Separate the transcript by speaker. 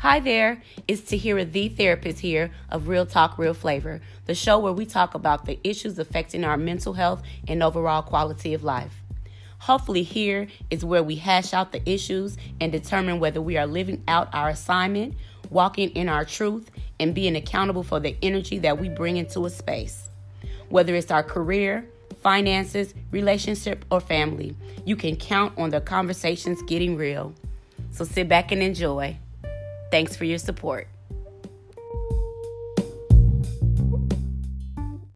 Speaker 1: Hi there, it's Tahira the therapist here of Real Talk, Real Flavor, the show where we talk about the issues affecting our mental health and overall quality of life. Hopefully, here is where we hash out the issues and determine whether we are living out our assignment, walking in our truth, and being accountable for the energy that we bring into a space. Whether it's our career, finances, relationship, or family, you can count on the conversations getting real. So sit back and enjoy. Thanks for your support.